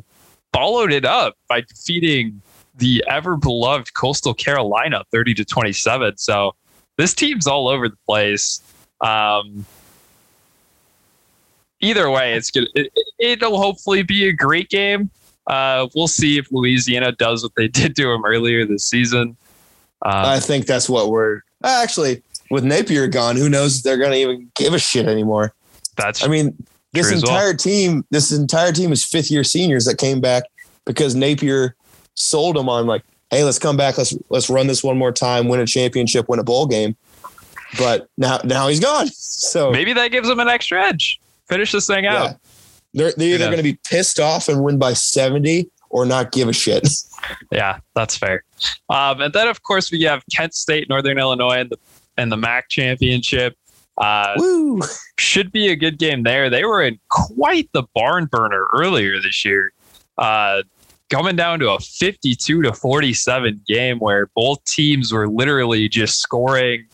followed it up by defeating the ever-beloved Coastal Carolina, thirty to twenty-seven. So this team's all over the place. Um, either way, it's good. It, it'll hopefully be a great game. Uh, we'll see if Louisiana does what they did to them earlier this season. Um, I think that's what we're actually with Napier gone. Who knows if they're going to even give a shit anymore? that's I mean, this as well. entire team, this entire team is fifth year seniors that came back because Napier sold them on like, hey, let's come back, let's let's run this one more time, win a championship, win a bowl game. But now now he's gone. So maybe that gives them an extra edge. Finish this thing out. yeah. They're they're either going to be pissed off and win by 70 or not give a shit. Yeah, that's fair. Um, and then of course we have Kent State, Northern Illinois, and the and the MAC championship. Uh, Woo! should be a good game there. They were in quite the barn burner earlier this year, uh, coming down to a 52 to 47 game where both teams were literally just scoring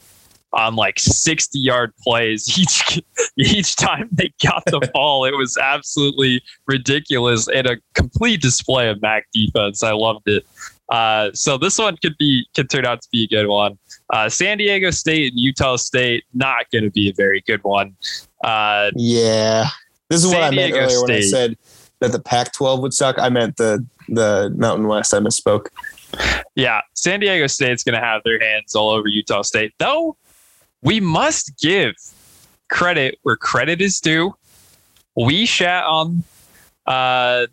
on like 60 yard plays each each time they got the ball. It was absolutely ridiculous and a complete display of MAC defense. I loved it. Uh, so this one could be could turn out to be a good one. Uh, San Diego State and Utah State not going to be a very good one. Uh, Yeah. This is San what I meant Diego earlier when I said that the Pac 12 would suck. I meant the, the Mountain West. I misspoke. yeah, San Diego State's going to have their hands all over Utah State. Though we must give credit where credit is due. We shat on uh,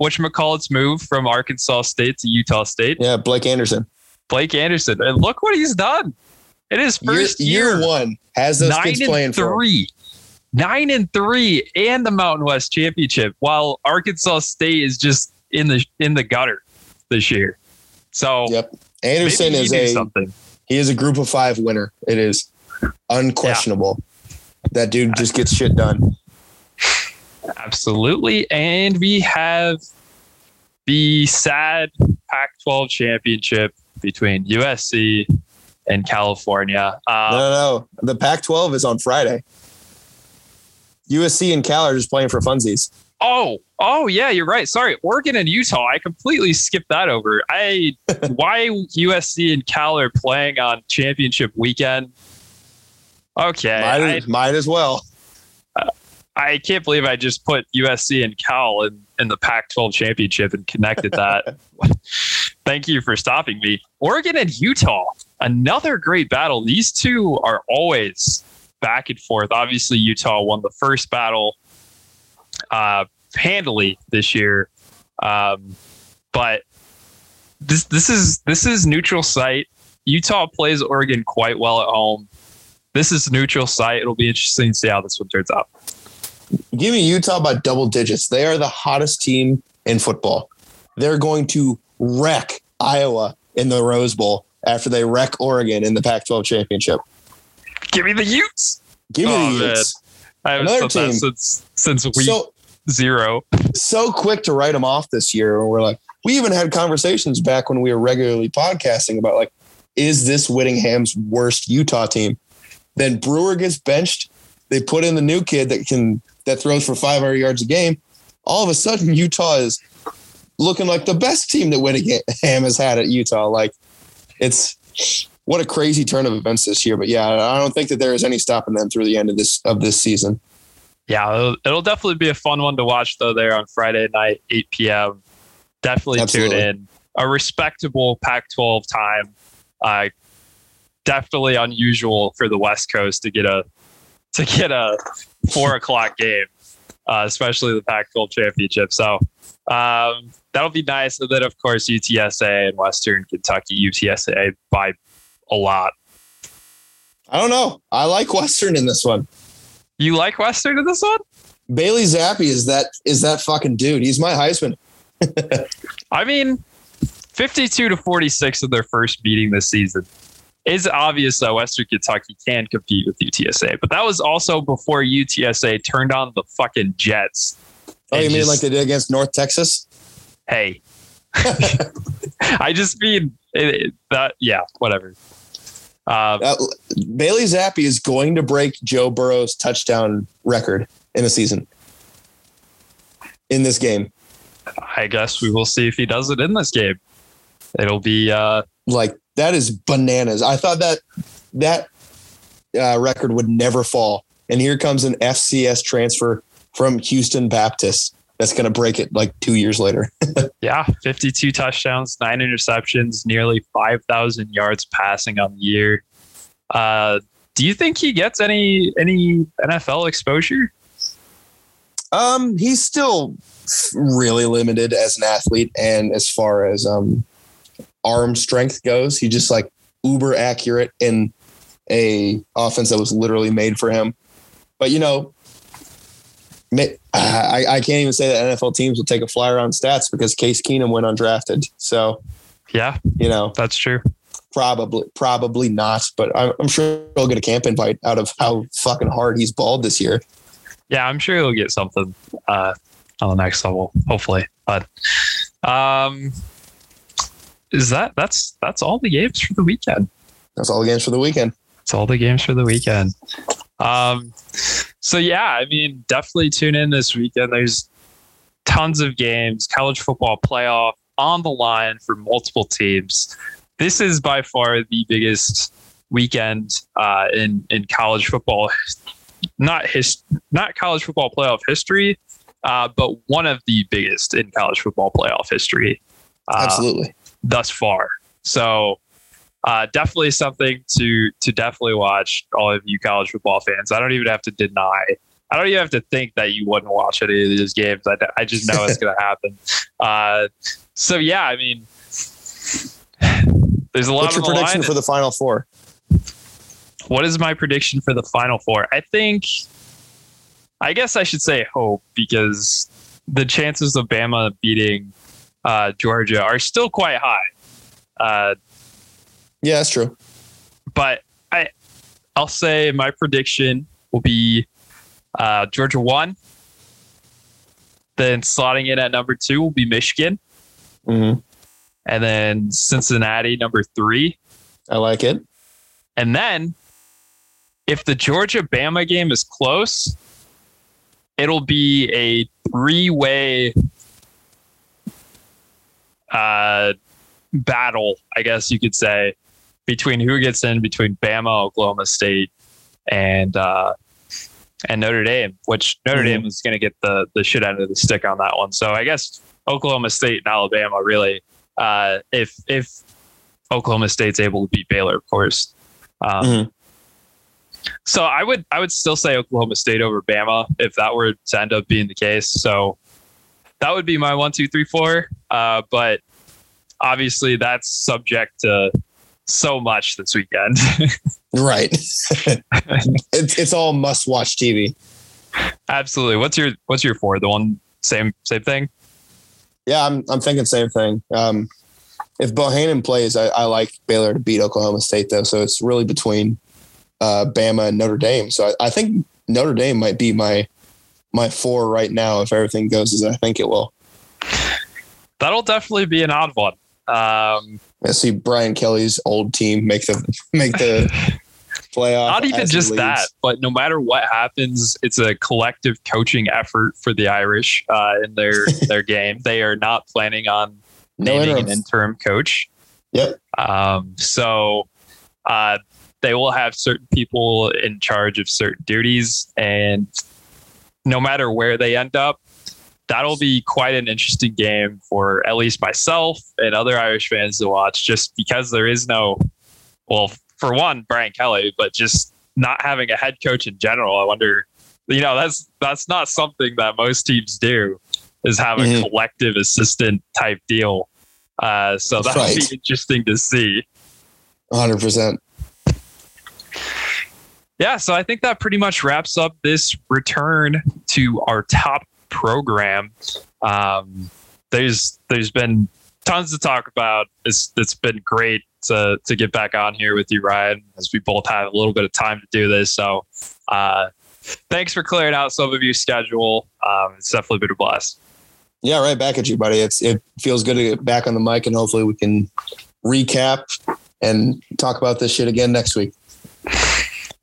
whatchamacallit's move from Arkansas State to Utah State. Yeah. Blake Anderson. Blake Anderson. And look what he's done. In his first year, year, year one has those nine kids playing for three. Nine and three and the Mountain West Championship, while Arkansas State is just in the in the gutter this year. So Yep. Anderson is a something. he is a group of five winner. It is unquestionable. That dude just gets shit done. Absolutely. And we have the sad Pac 12 championship between USC and California. No, Uh, no, no. The Pac 12 is on Friday. USC and Cal are just playing for funsies. oh, oh, yeah, you're right. Sorry. Oregon and Utah. I completely skipped that over. I Why USC and Cal are playing on championship weekend? Okay. Might, I, as- might as well. I can't believe I just put USC and Cal in, in the Pac 12 championship and connected that. Thank you for stopping me. Oregon and Utah, another great battle. These two are always back and forth. Obviously, Utah won the first battle uh, handily this year. Um, but this this is this is neutral site. Utah plays Oregon quite well at home. This is neutral site. It'll be interesting to see how this one turns out. Give me Utah by double digits. They are the hottest team in football. They're going to wreck Iowa in the Rose Bowl after they wreck Oregon in the Pac 12 championship. Give me the Utes. Give me Oh, the man. Utes. I haven't Another said that team. since since week So, zero. so quick to write them off this year. And we're like, we even had conversations back when we were regularly podcasting about like, is this Whittingham's worst Utah team? Then Brewer gets benched. They put in the new kid that can that throws for 500 yards a game. All of a sudden, Utah is looking like the best team that Whittingham has had at Utah. Like, it's what a crazy turn of events this year. But yeah, I don't think that there is any stopping them through the end of this of this season. Yeah, it'll, it'll definitely be a fun one to watch though. There on Friday night, eight p.m. Definitely Absolutely. tune in. A respectable Pac-12 time. Uh, definitely unusual for the West Coast to get a to get a four o'clock game, uh, especially the Pac-12 championship. So um, that'll be nice. And then of course UTSA and Western Kentucky. UTSA by a lot. I don't know. I like Western in this one. You like Western in this one? Bailey Zappe is that is that fucking dude. He's my Heisman. I mean, 52 to 46 in their first meeting this season. It's obvious that Western Kentucky can compete with UTSA, but that was also before UTSA turned on the fucking Jets. Oh, you mean just- like they did against North Texas? hey? I just mean it, it- that. Yeah, whatever. Uh, Uh, Bailey Zappe is going to break Joe Burrow's touchdown record in a season. In this game, I guess we will see if he does it in this game. It'll be uh, like that is bananas. I thought that that uh, record would never fall, and here comes an FCS transfer from Houston Baptist that's going to break it like two years later. Yeah, 52 touchdowns, nine interceptions, nearly 5,000 yards passing on the year. Uh, do you think he gets any any NFL exposure? Um, he's still really limited as an athlete, and as far as um arm strength goes, he just like uber accurate in a offense that was literally made for him. But you know, I, I can't even say that NFL teams will take a flyer on stats because Case Keenum went undrafted. So, yeah, you know, that's true. Probably, probably not, but I'm, I'm sure he'll get a camp invite out of how fucking hard he's balled this year. Yeah, I'm sure he'll get something uh, on the next level, hopefully. But um, is that that's that's all the games for the weekend? That's all the games for the weekend. That's all the games for the weekend. Um, so yeah, I mean, definitely tune in this weekend. There's tons of games, college football playoff on the line for multiple teams. This is by far the biggest weekend uh, in in college football, not his, not college football playoff history, uh, but one of the biggest in college football playoff history. Uh, Absolutely, thus far. So uh, definitely something to to definitely watch. All of you college football fans. I don't even have to deny. I don't even have to think that you wouldn't watch any of these games. I, I just know it's going to happen. Uh, so yeah, I mean, there's a lot. What's your prediction for the final four? What is my prediction for the final four? I think. I guess I should say hope because the chances of Bama beating uh, Georgia are still quite high. Yeah, that's true. But I, I'll say my prediction will be uh, Georgia one. Then slotting in at number two will be Michigan. Mm-hmm. And then Cincinnati number three. I like it. And then if the Georgia Bama game is close, it'll be a three way uh, battle, I guess you could say, between who gets in between Bama, Oklahoma State, and uh, and Notre Dame, which Notre mm-hmm. Dame is going to get the the shit out of the stick on that one. So I guess Oklahoma State and Alabama really, uh, if if Oklahoma State's able to beat Baylor, of course. Um, mm-hmm. So I would I would still say Oklahoma State over Bama if that were to end up being the case. So that would be my one, two, three, four. Uh, but obviously that's subject to so much this weekend. right. it's it's all must watch TV. Absolutely. What's your what's your four? The one same same thing? Yeah, I'm I'm thinking same thing. Um, if Bohanon plays, I, I, like Baylor to beat Oklahoma State though. So it's really between uh, Bama and Notre Dame. So I, I think Notre Dame might be my my four right now if everything goes as I think it will. That'll definitely be an odd one. Um, I see Brian Kelly's old team make the make the playoff. Not even just that, but no matter what happens, it's a collective coaching effort for the Irish uh, in their their game. They are not planning on no naming an interim coach. Yep. Um, so uh, they will have certain people in charge of certain duties, and no matter where they end up, that'll be quite an interesting game for at least myself and other Irish fans to watch, just because there is no, well, for one, Brian Kelly, but just not having a head coach in general. I wonder, you know, that's that's not something that most teams do, is have a mm-hmm. collective assistant type deal. Uh, so that'll right. be interesting to see. 100%. Yeah, so I think that pretty much wraps up this return to our top program. Um, there's there's been tons to talk about. It's it's been great to to get back on here with you, Ryan, as we both have a little bit of time to do this. So, uh, thanks for clearing out some of your schedule. Um, it's definitely been a blast. Yeah, right back at you, buddy. It's it feels good to get back on the mic, and hopefully we can recap and talk about this shit again next week.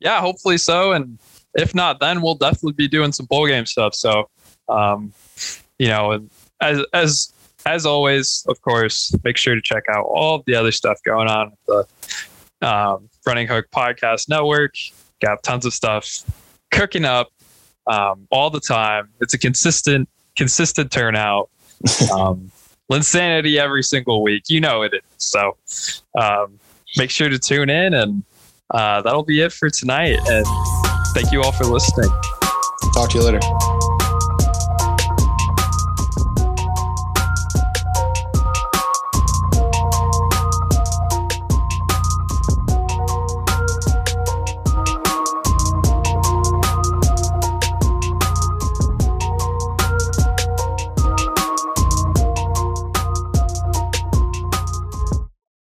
Yeah, hopefully so. And if not, then we'll definitely be doing some bowl game stuff. So um, you know, as as as always, of course, make sure to check out all the other stuff going on the um, Running Hook Podcast Network. Got tons of stuff cooking up um, all the time. It's a consistent consistent turnout. Um, Linsanity every single week. You know it is. So um, make sure to tune in, and uh, that'll be it for tonight. And thank you all for listening. Talk to you later.